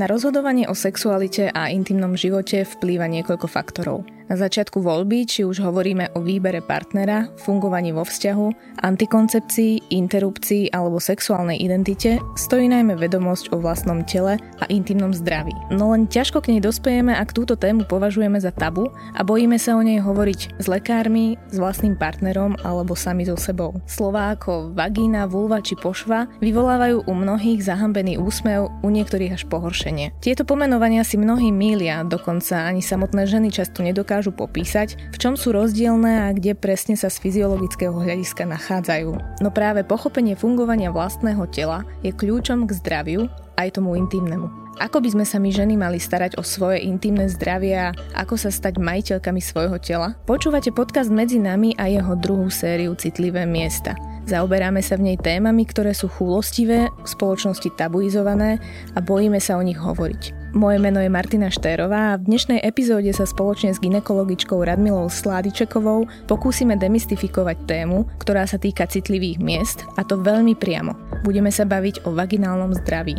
Na rozhodovanie o sexualite a intimnom živote vplýva niekoľko faktorov. Na začiatku voľby, či už hovoríme o výbere partnera, fungovaní vo vzťahu, antikoncepcii, interrupcii alebo sexuálnej identite, stojí najmä vedomosť o vlastnom tele a intimnom zdraví. No len ťažko k nej dospejeme, ak túto tému považujeme za tabu a bojíme sa o nej hovoriť s lekármi, s vlastným partnerom alebo sami so sebou. Slová ako vagína, vulva či pošva vyvolávajú u mnohých zahambený úsmev, u niektorých až pohoršenie. Tieto pomenovania si mnohí mília, dokonca ani samotné ženy často nedokážu dokážu popísať, v čom sú rozdielne a kde presne sa z fyziologického hľadiska nachádzajú. No práve pochopenie fungovania vlastného tela je kľúčom k zdraviu aj tomu intimnému. Ako by sme sa my ženy mali starať o svoje intimné zdravie a ako sa stať majiteľkami svojho tela? Počúvate podcast Medzi nami a jeho druhú sériu Citlivé miesta. Zaoberáme sa v nej témami, ktoré sú chúlostivé, v spoločnosti tabuizované a bojíme sa o nich hovoriť. Moje meno je Martina Štérová a v dnešnej epizóde sa spoločne s ginekologičkou Radmilou Sládičekovou pokúsime demystifikovať tému, ktorá sa týka citlivých miest a to veľmi priamo. Budeme sa baviť o vaginálnom zdraví.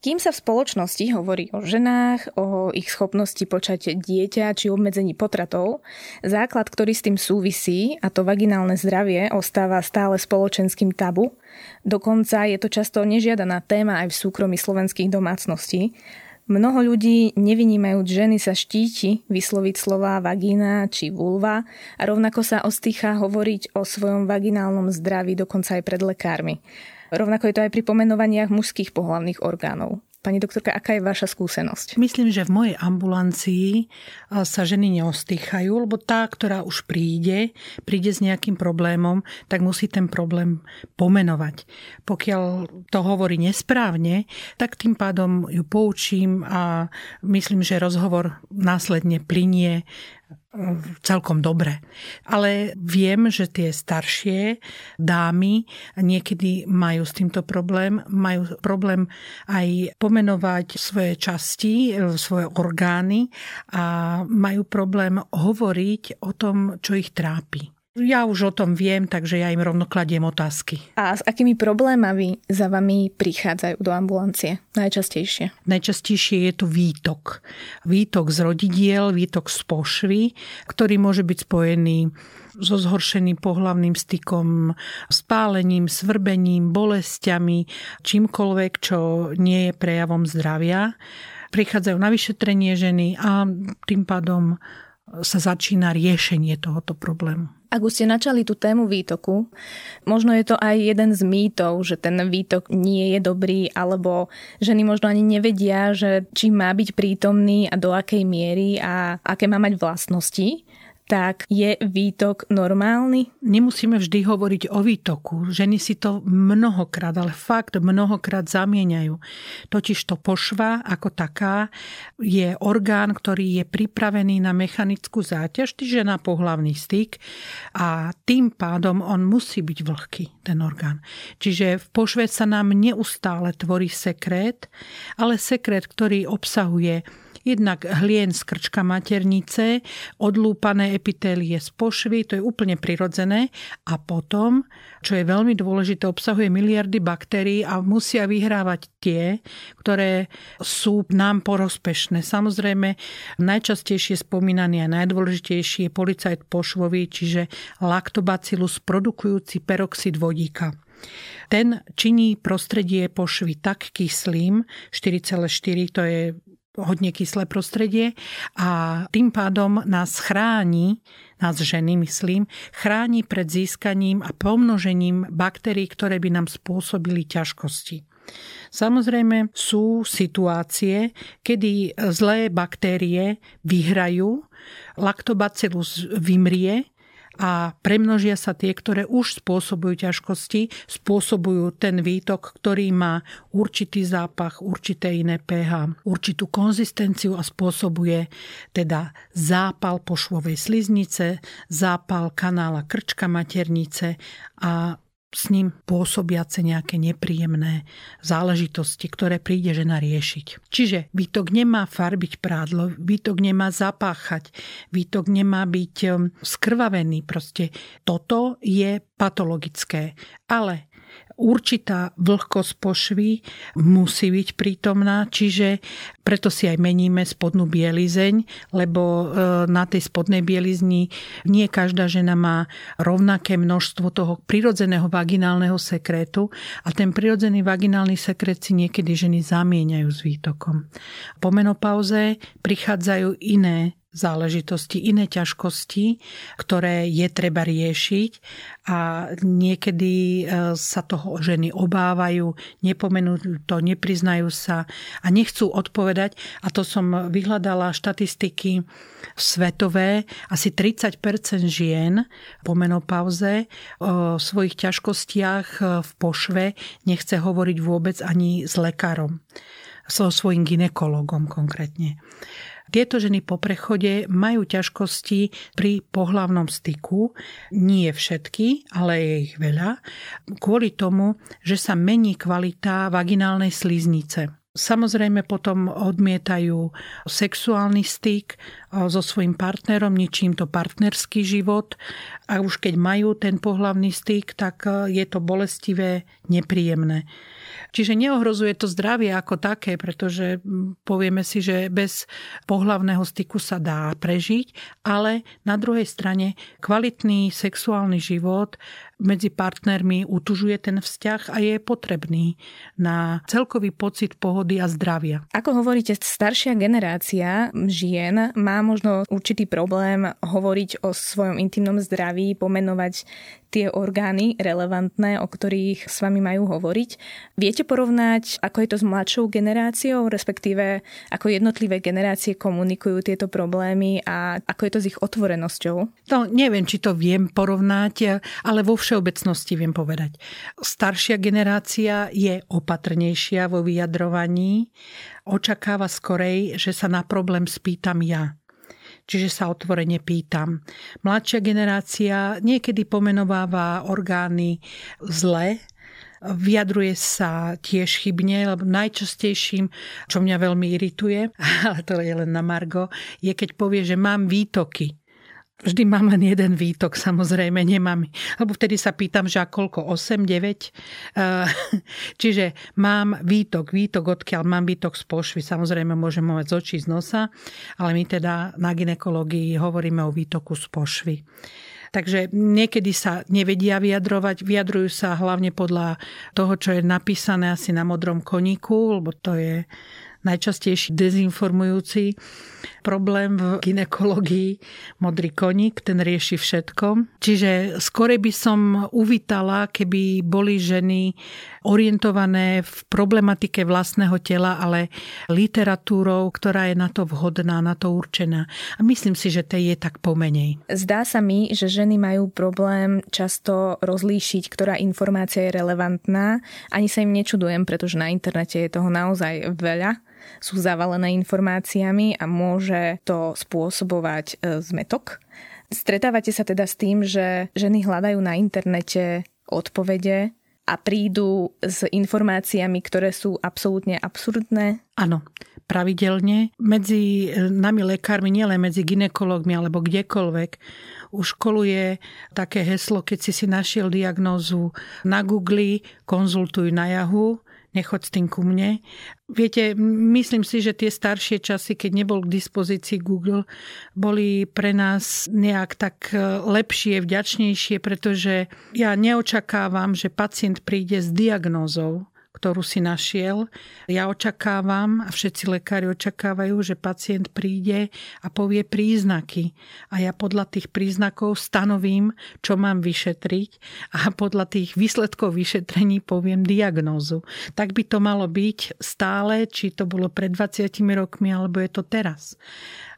Kým sa v spoločnosti hovorí o ženách, o ich schopnosti počať dieťa či obmedzení potratov, základ, ktorý s tým súvisí, a to vaginálne zdravie, ostáva stále spoločenským tabu. Dokonca je to často nežiadaná téma aj v súkromí slovenských domácností. Mnoho ľudí nevynímajú ženy sa štíti vysloviť slová vagína či vulva a rovnako sa ostýcha hovoriť o svojom vaginálnom zdraví dokonca aj pred lekármi. Rovnako je to aj pri pomenovaniach mužských pohlavných orgánov. Pani doktorka, aká je vaša skúsenosť? Myslím, že v mojej ambulancii sa ženy neostýchajú, lebo tá, ktorá už príde, príde s nejakým problémom, tak musí ten problém pomenovať. Pokiaľ to hovorí nesprávne, tak tým pádom ju poučím a myslím, že rozhovor následne plinie celkom dobre. Ale viem, že tie staršie dámy niekedy majú s týmto problém. Majú problém aj pomenovať svoje časti, svoje orgány a majú problém hovoriť o tom, čo ich trápi. Ja už o tom viem, takže ja im rovno kladiem otázky. A s akými problémami za vami prichádzajú do ambulancie najčastejšie? Najčastejšie je to výtok. Výtok z rodidiel, výtok z pošvy, ktorý môže byť spojený so zhoršeným pohlavným stykom, spálením, svrbením, bolestiami, čímkoľvek, čo nie je prejavom zdravia. Prichádzajú na vyšetrenie ženy a tým pádom sa začína riešenie tohoto problému. Ak už ste načali tú tému výtoku, možno je to aj jeden z mýtov, že ten výtok nie je dobrý, alebo ženy možno ani nevedia, že či má byť prítomný a do akej miery a aké má mať vlastnosti tak je výtok normálny? Nemusíme vždy hovoriť o výtoku. Ženy si to mnohokrát, ale fakt mnohokrát zamieňajú. Totiž to pošva ako taká je orgán, ktorý je pripravený na mechanickú záťaž, čiže na pohlavný styk a tým pádom on musí byť vlhký, ten orgán. Čiže v pošve sa nám neustále tvorí sekret, ale sekret, ktorý obsahuje Jednak hlien z krčka maternice, odlúpané epitélie z pošvy, to je úplne prirodzené. A potom, čo je veľmi dôležité, obsahuje miliardy baktérií a musia vyhrávať tie, ktoré sú nám porospešné. Samozrejme, najčastejšie spomínaný a najdôležitejší je policajt pošvový, čiže lactobacillus produkujúci peroxid vodíka. Ten činí prostredie pošvy tak kyslým, 4,4 to je hodne kyslé prostredie a tým pádom nás chráni, nás ženy myslím, chráni pred získaním a pomnožením baktérií, ktoré by nám spôsobili ťažkosti. Samozrejme sú situácie, kedy zlé baktérie vyhrajú, laktobacillus vymrie a premnožia sa tie, ktoré už spôsobujú ťažkosti, spôsobujú ten výtok, ktorý má určitý zápach, určité iné pH, určitú konzistenciu a spôsobuje teda zápal pošvovej sliznice, zápal kanála krčka maternice a s ním pôsobiace nejaké nepríjemné záležitosti, ktoré príde žena riešiť. Čiže výtok nemá farbiť prádlo, výtok nemá zapáchať, výtok nemá byť um, skrvavený. Proste toto je patologické. Ale určitá vlhkosť pošvy musí byť prítomná, čiže preto si aj meníme spodnú bielizeň, lebo e, na tej spodnej bielizni nie každá žena má rovnaké množstvo toho prirodzeného vaginálneho sekrétu a ten prirodzený vaginálny sekret si niekedy ženy zamieňajú s výtokom. Po menopauze prichádzajú iné záležitosti, iné ťažkosti, ktoré je treba riešiť a niekedy e, sa toho ženy obávajú, nepomenú to, nepriznajú sa a nechcú odpovedať. A to som vyhľadala štatistiky svetové. Asi 30% žien po menopauze o svojich ťažkostiach e, v pošve nechce hovoriť vôbec ani s lekárom so svojím ginekologom konkrétne. Tieto ženy po prechode majú ťažkosti pri pohlavnom styku. Nie všetky, ale je ich veľa. Kvôli tomu, že sa mení kvalita vaginálnej sliznice. Samozrejme potom odmietajú sexuálny styk so svojím partnerom, ničím to partnerský život a už keď majú ten pohlavný styk, tak je to bolestivé, nepríjemné. Čiže neohrozuje to zdravie ako také, pretože povieme si, že bez pohlavného styku sa dá prežiť, ale na druhej strane kvalitný sexuálny život medzi partnermi utužuje ten vzťah a je potrebný na celkový pocit pohody a zdravia. Ako hovoríte, staršia generácia žien má možno určitý problém hovoriť o svojom intimnom zdraví, pomenovať tie orgány relevantné, o ktorých s vami majú hovoriť. Viete porovnať, ako je to s mladšou generáciou, respektíve ako jednotlivé generácie komunikujú tieto problémy a ako je to s ich otvorenosťou? No, neviem, či to viem porovnať, ale vo všeobecnosti viem povedať. Staršia generácia je opatrnejšia vo vyjadrovaní, očakáva skorej, že sa na problém spýtam ja čiže sa otvorene pýtam. Mladšia generácia niekedy pomenováva orgány zle, vyjadruje sa tiež chybne, lebo najčastejším, čo mňa veľmi irituje, ale to je len na Margo, je keď povie, že mám výtoky. Vždy mám len jeden výtok, samozrejme, nemám. Lebo vtedy sa pýtam, že a koľko? 8, 9? Eh, čiže mám výtok, výtok odkiaľ mám výtok z pošvy. Samozrejme, môžem mať z očí, z nosa, ale my teda na ginekológii hovoríme o výtoku z pošvy. Takže niekedy sa nevedia vyjadrovať, vyjadrujú sa hlavne podľa toho, čo je napísané asi na modrom koníku, lebo to je najčastejší dezinformujúci problém v ginekológii modrý koník, ten rieši všetko. Čiže skore by som uvítala, keby boli ženy orientované v problematike vlastného tela, ale literatúrou, ktorá je na to vhodná, na to určená. A myslím si, že tej je tak pomenej. Zdá sa mi, že ženy majú problém často rozlíšiť, ktorá informácia je relevantná. Ani sa im nečudujem, pretože na internete je toho naozaj veľa sú zavalené informáciami a môže to spôsobovať e, zmetok. Stretávate sa teda s tým, že ženy hľadajú na internete odpovede a prídu s informáciami, ktoré sú absolútne absurdné? Áno, pravidelne. Medzi e, nami lekármi, nielen medzi ginekologmi alebo kdekoľvek, už koluje také heslo, keď si si našiel diagnózu na Google, konzultuj na Yahoo nechoď s tým ku mne. Viete, myslím si, že tie staršie časy, keď nebol k dispozícii Google, boli pre nás nejak tak e, lepšie, vďačnejšie, pretože ja neočakávam, že pacient príde s diagnózou, ktorú si našiel. Ja očakávam a všetci lekári očakávajú, že pacient príde a povie príznaky. A ja podľa tých príznakov stanovím, čo mám vyšetriť a podľa tých výsledkov vyšetrení poviem diagnózu. Tak by to malo byť stále, či to bolo pred 20 rokmi, alebo je to teraz.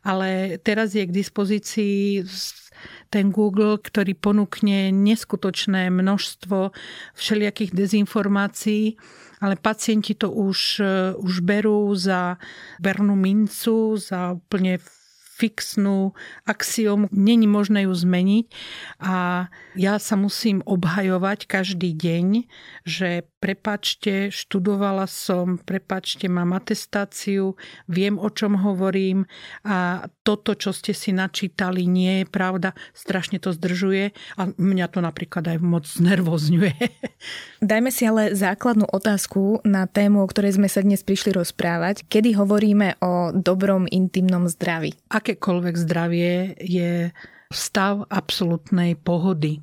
Ale teraz je k dispozícii ten Google, ktorý ponúkne neskutočné množstvo všelijakých dezinformácií ale pacienti to už, e, už berú za bernú mincu, za úplne fixnú axiomu, není možné ju zmeniť. A ja sa musím obhajovať každý deň, že prepačte, študovala som, prepačte, mám atestáciu, viem, o čom hovorím a toto, čo ste si načítali, nie je pravda, strašne to zdržuje a mňa to napríklad aj moc znervozňuje. Dajme si ale základnú otázku na tému, o ktorej sme sa dnes prišli rozprávať. Kedy hovoríme o dobrom intimnom zdraví? Akékoľvek zdravie je stav absolútnej pohody.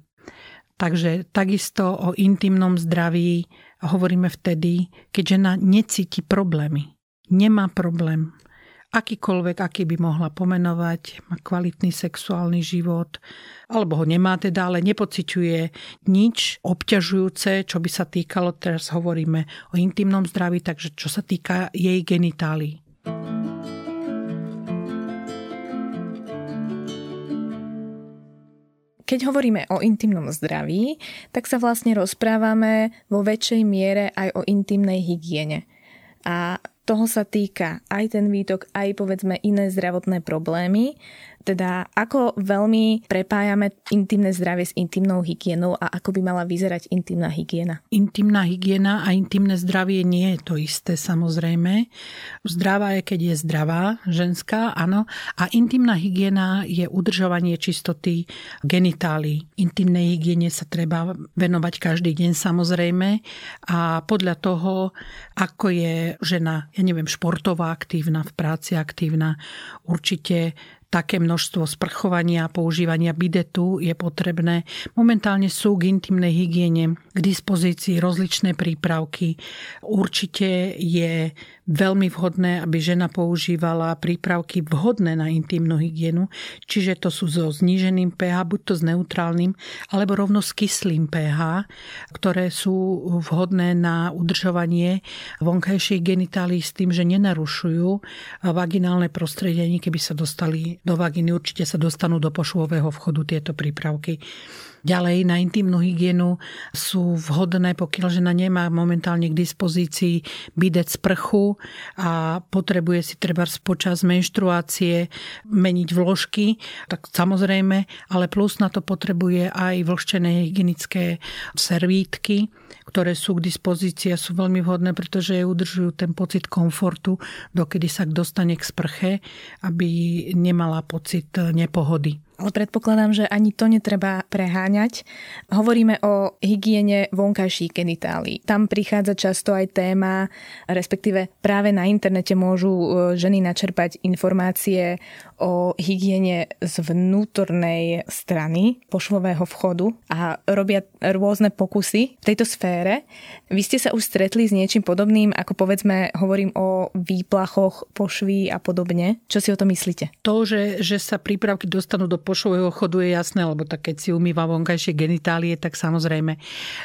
Takže takisto o intimnom zdraví hovoríme vtedy, keď žena necíti problémy. Nemá problém. Akýkoľvek, aký by mohla pomenovať, má kvalitný sexuálny život, alebo ho nemá teda, ale nepociťuje nič obťažujúce, čo by sa týkalo, teraz hovoríme o intimnom zdraví, takže čo sa týka jej genitálií. Keď hovoríme o intimnom zdraví, tak sa vlastne rozprávame vo väčšej miere aj o intimnej hygiene. A toho sa týka aj ten výtok, aj povedzme iné zdravotné problémy. Teda ako veľmi prepájame intimné zdravie s intimnou hygienou a ako by mala vyzerať intimná hygiena? Intimná hygiena a intimné zdravie nie je to isté samozrejme. Zdravá je, keď je zdravá, ženská, áno. A intimná hygiena je udržovanie čistoty genitálií. Intimnej hygiene sa treba venovať každý deň samozrejme a podľa toho, ako je žena, ja neviem, športová aktívna, v práci aktívna, určite také množstvo sprchovania a používania bidetu je potrebné. Momentálne sú k intimnej hygiene k dispozícii rozličné prípravky. Určite je veľmi vhodné, aby žena používala prípravky vhodné na intimnú hygienu, čiže to sú so zníženým pH, buď to s neutrálnym, alebo rovno s kyslým pH, ktoré sú vhodné na udržovanie vonkajších genitálií s tým, že nenarušujú vaginálne prostredie, keby sa dostali do určite sa dostanú do pošvového vchodu tieto prípravky. Ďalej na intimnú hygienu sú vhodné, pokiaľ žena nemá momentálne k dispozícii bidet sprchu a potrebuje si treba počas menštruácie meniť vložky, tak samozrejme, ale plus na to potrebuje aj vlhčené hygienické servítky, ktoré sú k dispozícii a sú veľmi vhodné, pretože udržujú ten pocit komfortu, dokedy sa dostane k sprche, aby nemala pocit nepohody. Ale predpokladám, že ani to netreba preháňať. Hovoríme o hygiene vonkajších genitálií. Tam prichádza často aj téma, respektíve práve na internete môžu e, ženy načerpať informácie o hygiene z vnútornej strany pošvového vchodu a robia rôzne pokusy v tejto sfére. Vy ste sa už stretli s niečím podobným, ako povedzme hovorím o výplachoch pošví a podobne. Čo si o to myslíte? To, že, že sa prípravky dostanú do pošvového chodu je jasné, lebo tak keď si umýva vonkajšie genitálie, tak samozrejme.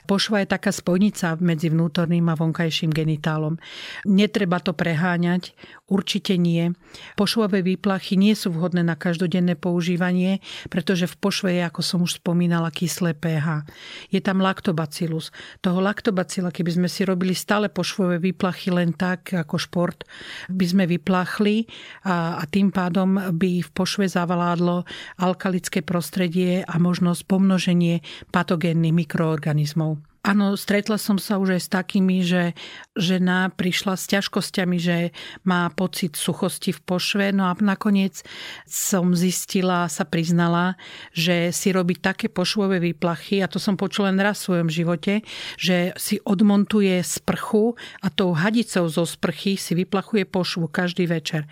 Pošva je taká spojnica medzi vnútorným a vonkajším genitálom. Netreba to preháňať, určite nie. Pošvové výplachy nie sú vhodné na každodenné používanie, pretože v pošve je, ako som už spomínala, kyslé pH. Je tam laktobacillus. Toho laktobacila, keby sme si robili stále pošvové výplachy len tak, ako šport, by sme vyplachli a, a tým pádom by v pošve zavaládlo alkalické prostredie a možnosť pomnoženie patogénnych mikroorganizmov. Áno, stretla som sa už aj s takými, že žena prišla s ťažkosťami, že má pocit suchosti v pošve. No a nakoniec som zistila, sa priznala, že si robí také pošvové výplachy, a to som počula len raz v svojom živote, že si odmontuje sprchu a tou hadicou zo sprchy si vyplachuje pošvu každý večer.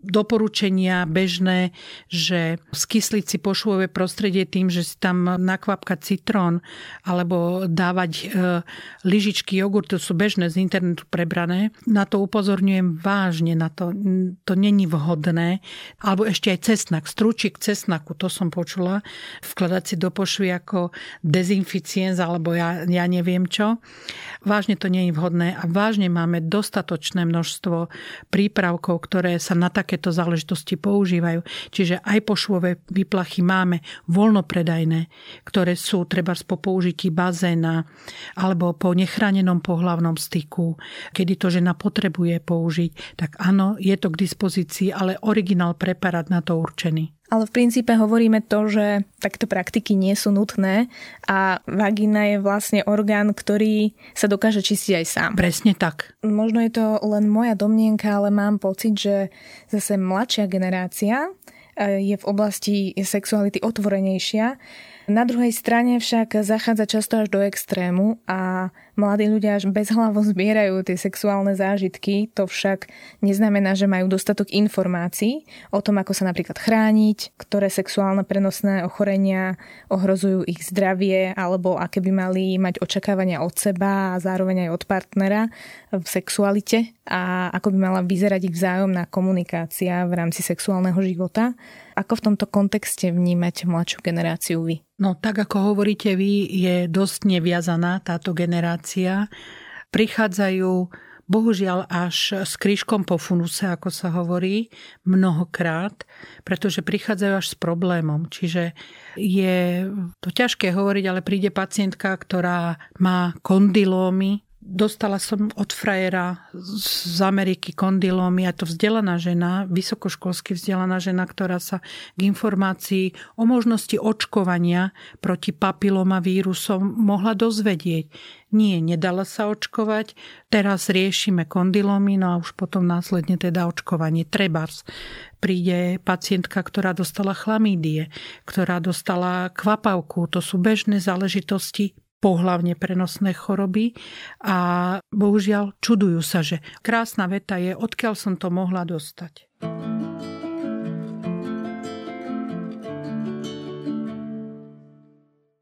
Doporučenia bežné, že skysliť si pošvové prostredie tým, že si tam nakvapka citrón alebo dávať e, lyžičky jogurtu sú bežné z internetu prebrané. Na to upozorňujem vážne, na to, to není vhodné. Alebo ešte aj cesnak, strúčik cesnaku, to som počula, vkladať si do pošvy ako dezinficienz alebo ja, ja neviem čo. Vážne to je vhodné a vážne máme dostatočné množstvo prípravkov, ktoré sa na takéto záležitosti používajú. Čiže aj pošvové výplachy máme voľnopredajné, ktoré sú treba po použití bazéna, alebo po nechránenom pohlavnom styku, kedy to žena potrebuje použiť, tak áno, je to k dispozícii, ale originál preparát na to určený. Ale v princípe hovoríme to, že takto praktiky nie sú nutné a vagina je vlastne orgán, ktorý sa dokáže čistiť aj sám. Presne tak. Možno je to len moja domnienka, ale mám pocit, že zase mladšia generácia je v oblasti sexuality otvorenejšia na druhej strane však zachádza často až do extrému a mladí ľudia až bezhlavo zbierajú tie sexuálne zážitky. To však neznamená, že majú dostatok informácií o tom, ako sa napríklad chrániť, ktoré sexuálne prenosné ochorenia ohrozujú ich zdravie alebo aké by mali mať očakávania od seba a zároveň aj od partnera v sexualite a ako by mala vyzerať ich vzájomná komunikácia v rámci sexuálneho života. Ako v tomto kontexte vnímať mladšiu generáciu vy? No tak ako hovoríte vy, je dosť neviazaná táto generácia. Prichádzajú bohužiaľ až s krížkom po funuse, ako sa hovorí, mnohokrát, pretože prichádzajú až s problémom. Čiže je to ťažké hovoriť, ale príde pacientka, ktorá má kondylómy, Dostala som od frajera z Ameriky kondylómy, a to vzdelaná žena, vysokoškolsky vzdelaná žena, ktorá sa k informácii o možnosti očkovania proti papilomavírusom mohla dozvedieť. Nie, nedala sa očkovať, teraz riešime kondylómy, no a už potom následne teda očkovanie. Trebars príde pacientka, ktorá dostala chlamídie, ktorá dostala kvapavku, to sú bežné záležitosti pohlavne prenosné choroby a bohužiaľ čudujú sa, že krásna veta je, odkiaľ som to mohla dostať.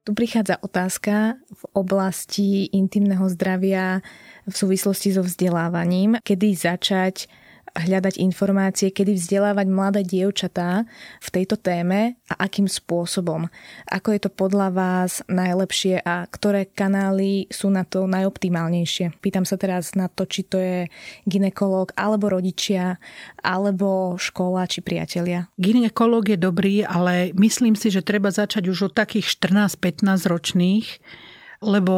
Tu prichádza otázka v oblasti intimného zdravia v súvislosti so vzdelávaním, kedy začať hľadať informácie, kedy vzdelávať mladé dievčatá v tejto téme a akým spôsobom. Ako je to podľa vás najlepšie a ktoré kanály sú na to najoptimálnejšie? Pýtam sa teraz na to, či to je ginekolog, alebo rodičia, alebo škola, či priatelia. Ginekolog je dobrý, ale myslím si, že treba začať už od takých 14-15 ročných, lebo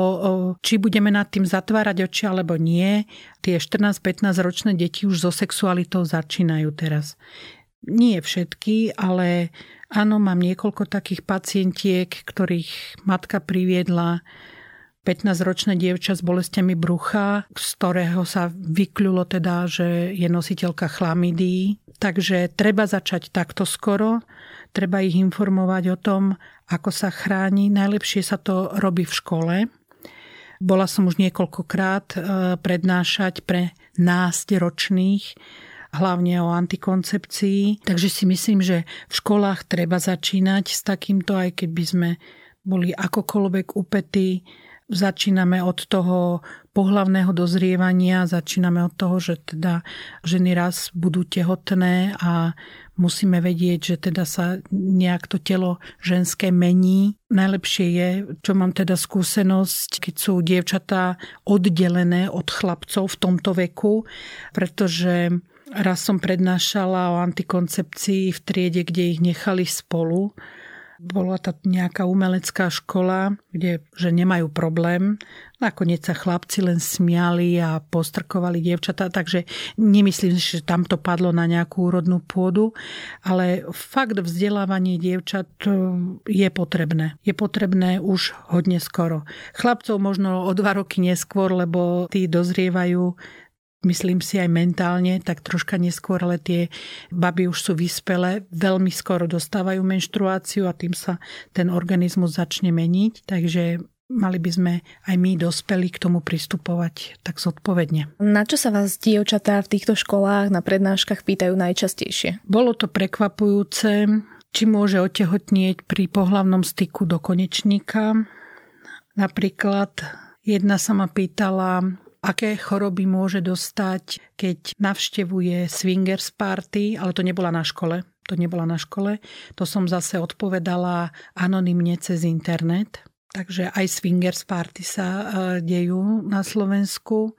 či budeme nad tým zatvárať oči alebo nie, tie 14-15 ročné deti už so sexualitou začínajú teraz. Nie všetky, ale áno, mám niekoľko takých pacientiek, ktorých matka priviedla 15-ročné dievča s bolestiami brucha, z ktorého sa vykľulo teda, že je nositeľka chlamidí. Takže treba začať takto skoro, treba ich informovať o tom, ako sa chráni. Najlepšie sa to robí v škole. Bola som už niekoľkokrát e, prednášať pre násť ročných, hlavne o antikoncepcii. Takže si myslím, že v školách treba začínať s takýmto, aj keby sme boli akokoľvek upetí Začíname od toho pohlavného dozrievania, začíname od toho, že teda ženy raz budú tehotné a musíme vedieť, že teda sa nejak to telo ženské mení. Najlepšie je, čo mám teda skúsenosť, keď sú dievčatá oddelené od chlapcov v tomto veku, pretože raz som prednášala o antikoncepcii v triede, kde ich nechali spolu bola to nejaká umelecká škola, kde že nemajú problém. Nakoniec sa chlapci len smiali a postrkovali dievčatá, takže nemyslím, že tam to padlo na nejakú úrodnú pôdu, ale fakt vzdelávanie dievčat e, je potrebné. Je potrebné už hodne skoro. Chlapcov možno o dva roky neskôr, lebo tí dozrievajú myslím si aj mentálne, tak troška neskôr, ale tie baby už sú vyspelé, veľmi skoro dostávajú menštruáciu a tým sa ten organizmus začne meniť. Takže mali by sme aj my dospeli k tomu pristupovať tak zodpovedne. Na čo sa vás dievčatá v týchto školách na prednáškach pýtajú najčastejšie? Bolo to prekvapujúce, či môže otehotnieť pri pohlavnom styku do konečníka. Napríklad jedna sa ma pýtala, aké choroby môže dostať, keď navštevuje swingers party, ale to nebola na škole. To nebola na škole. To som zase odpovedala anonymne cez internet. Takže aj swingers party sa e, dejú na Slovensku.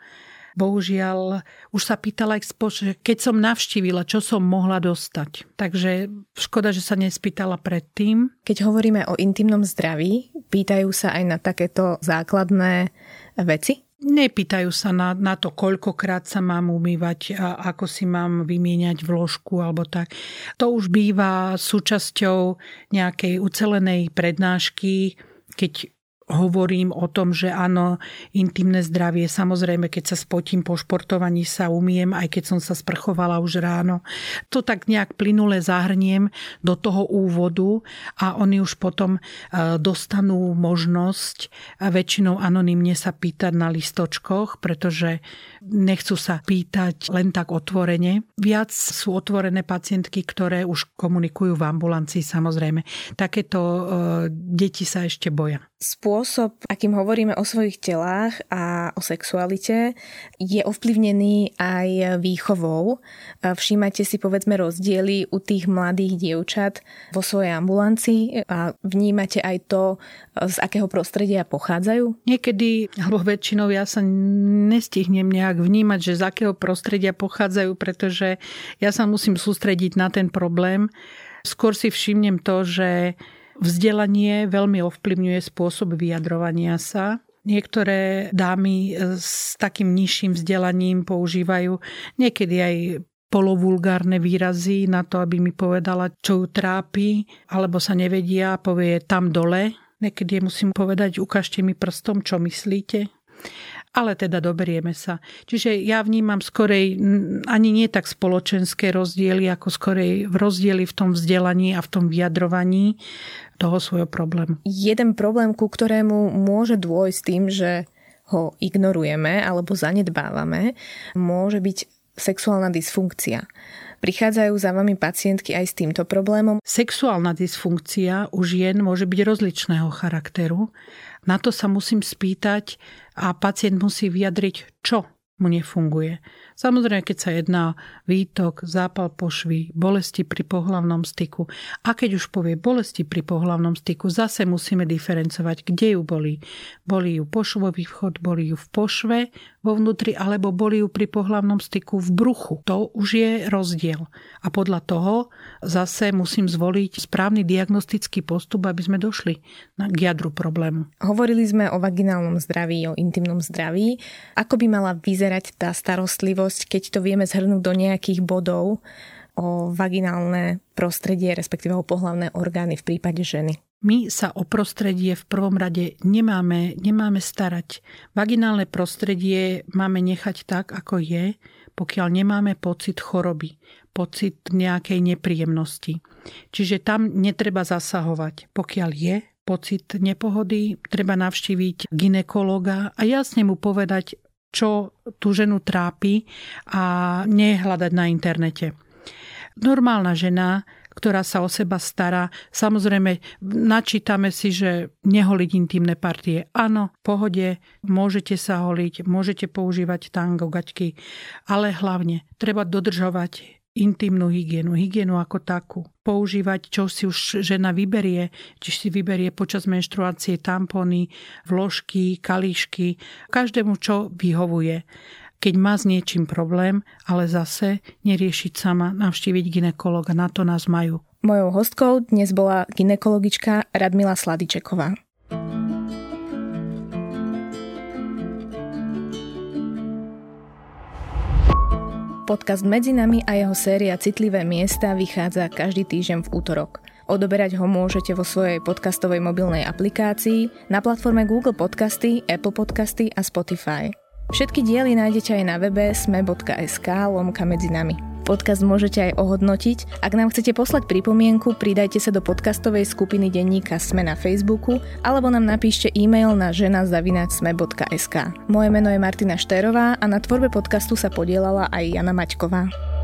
bohužiaľ už sa pýtala že keď som navštívila, čo som mohla dostať. Takže škoda, že sa nespýtala predtým. Keď hovoríme o intimnom zdraví, pýtajú sa aj na takéto základné veci? Nepýtajú sa na, na to, koľkokrát sa mám umývať a ako si mám vymieňať vložku alebo tak. To už býva súčasťou nejakej ucelenej prednášky, keď hovorím o tom, že áno, intimné zdravie, samozrejme, keď sa spotím po športovaní sa umiem, aj keď som sa sprchovala už ráno. To tak nejak plynule zahrniem do toho úvodu a oni už potom e, dostanú možnosť väčšinou anonymne sa pýtať na listočkoch, pretože nechcú sa pýtať len tak otvorene. Viac sú otvorené pacientky, ktoré už komunikujú v ambulancii samozrejme. Takéto e, deti sa ešte boja. Spôsob, akým hovoríme o svojich telách a o sexualite, je ovplyvnený aj výchovou. Všímate si povedzme rozdiely u tých mladých dievčat vo svojej ambulancii a vnímate aj to, z akého prostredia pochádzajú? Niekedy, alebo väčšinou ja sa nestihnem nejak vnímať, že z akého prostredia pochádzajú, pretože ja sa musím sústrediť na ten problém. Skôr si všimnem to, že Vzdelanie veľmi ovplyvňuje spôsob vyjadrovania sa. Niektoré dámy s takým nižším vzdelaním používajú niekedy aj polovulgárne výrazy na to, aby mi povedala, čo ju trápi, alebo sa nevedia povie tam dole. Niekedy musím povedať, ukážte mi prstom, čo myslíte ale teda doberieme sa. Čiže ja vnímam skorej ani nie tak spoločenské rozdiely, ako skorej v rozdiely v tom vzdelaní a v tom vyjadrovaní toho svojho problému. Jeden problém, ku ktorému môže dôjsť tým, že ho ignorujeme alebo zanedbávame, môže byť sexuálna dysfunkcia. Prichádzajú za vami pacientky aj s týmto problémom? Sexuálna dysfunkcia u žien môže byť rozličného charakteru. Na to sa musím spýtať a pacient musí vyjadriť, čo mu nefunguje. Samozrejme, keď sa jedná výtok, zápal pošvy, bolesti pri pohlavnom styku. A keď už povie bolesti pri pohlavnom styku, zase musíme diferencovať, kde ju boli. Boli ju pošvový vchod, boli ju v pošve vo vnútri, alebo boli ju pri pohlavnom styku v bruchu. To už je rozdiel. A podľa toho zase musím zvoliť správny diagnostický postup, aby sme došli k jadru problému. Hovorili sme o vaginálnom zdraví, o intimnom zdraví. Ako by mala vyzerať tá starostlivosť starostlivosť, keď to vieme zhrnúť do nejakých bodov o vaginálne prostredie, respektíve o pohlavné orgány v prípade ženy. My sa o prostredie v prvom rade nemáme, nemáme starať. Vaginálne prostredie máme nechať tak, ako je, pokiaľ nemáme pocit choroby, pocit nejakej nepríjemnosti. Čiže tam netreba zasahovať. Pokiaľ je pocit nepohody, treba navštíviť ginekologa a jasne mu povedať, čo tú ženu trápi a nehľadať na internete. Normálna žena, ktorá sa o seba stará. Samozrejme, načítame si, že neholiť intimné partie. Áno, v pohode, môžete sa holiť, môžete používať tango, gaťky, ale hlavne treba dodržovať intimnú hygienu, hygienu ako takú. Používať, čo si už žena vyberie, či si vyberie počas menštruácie tampony, vložky, kalíšky, každému čo vyhovuje. Keď má s niečím problém, ale zase neriešiť sama, navštíviť ginekologa, na to nás majú. Mojou hostkou dnes bola ginekologička Radmila Sladičeková. Podcast Medzi nami a jeho séria Citlivé miesta vychádza každý týždeň v útorok. Odoberať ho môžete vo svojej podcastovej mobilnej aplikácii na platforme Google Podcasty, Apple Podcasty a Spotify. Všetky diely nájdete aj na webe sme.sk lomka medzi nami. Podcast môžete aj ohodnotiť. Ak nám chcete poslať pripomienku, pridajte sa do podcastovej skupiny denníka Sme na Facebooku alebo nám napíšte e-mail na žena.sme.sk. Moje meno je Martina Šterová a na tvorbe podcastu sa podielala aj Jana Maťková.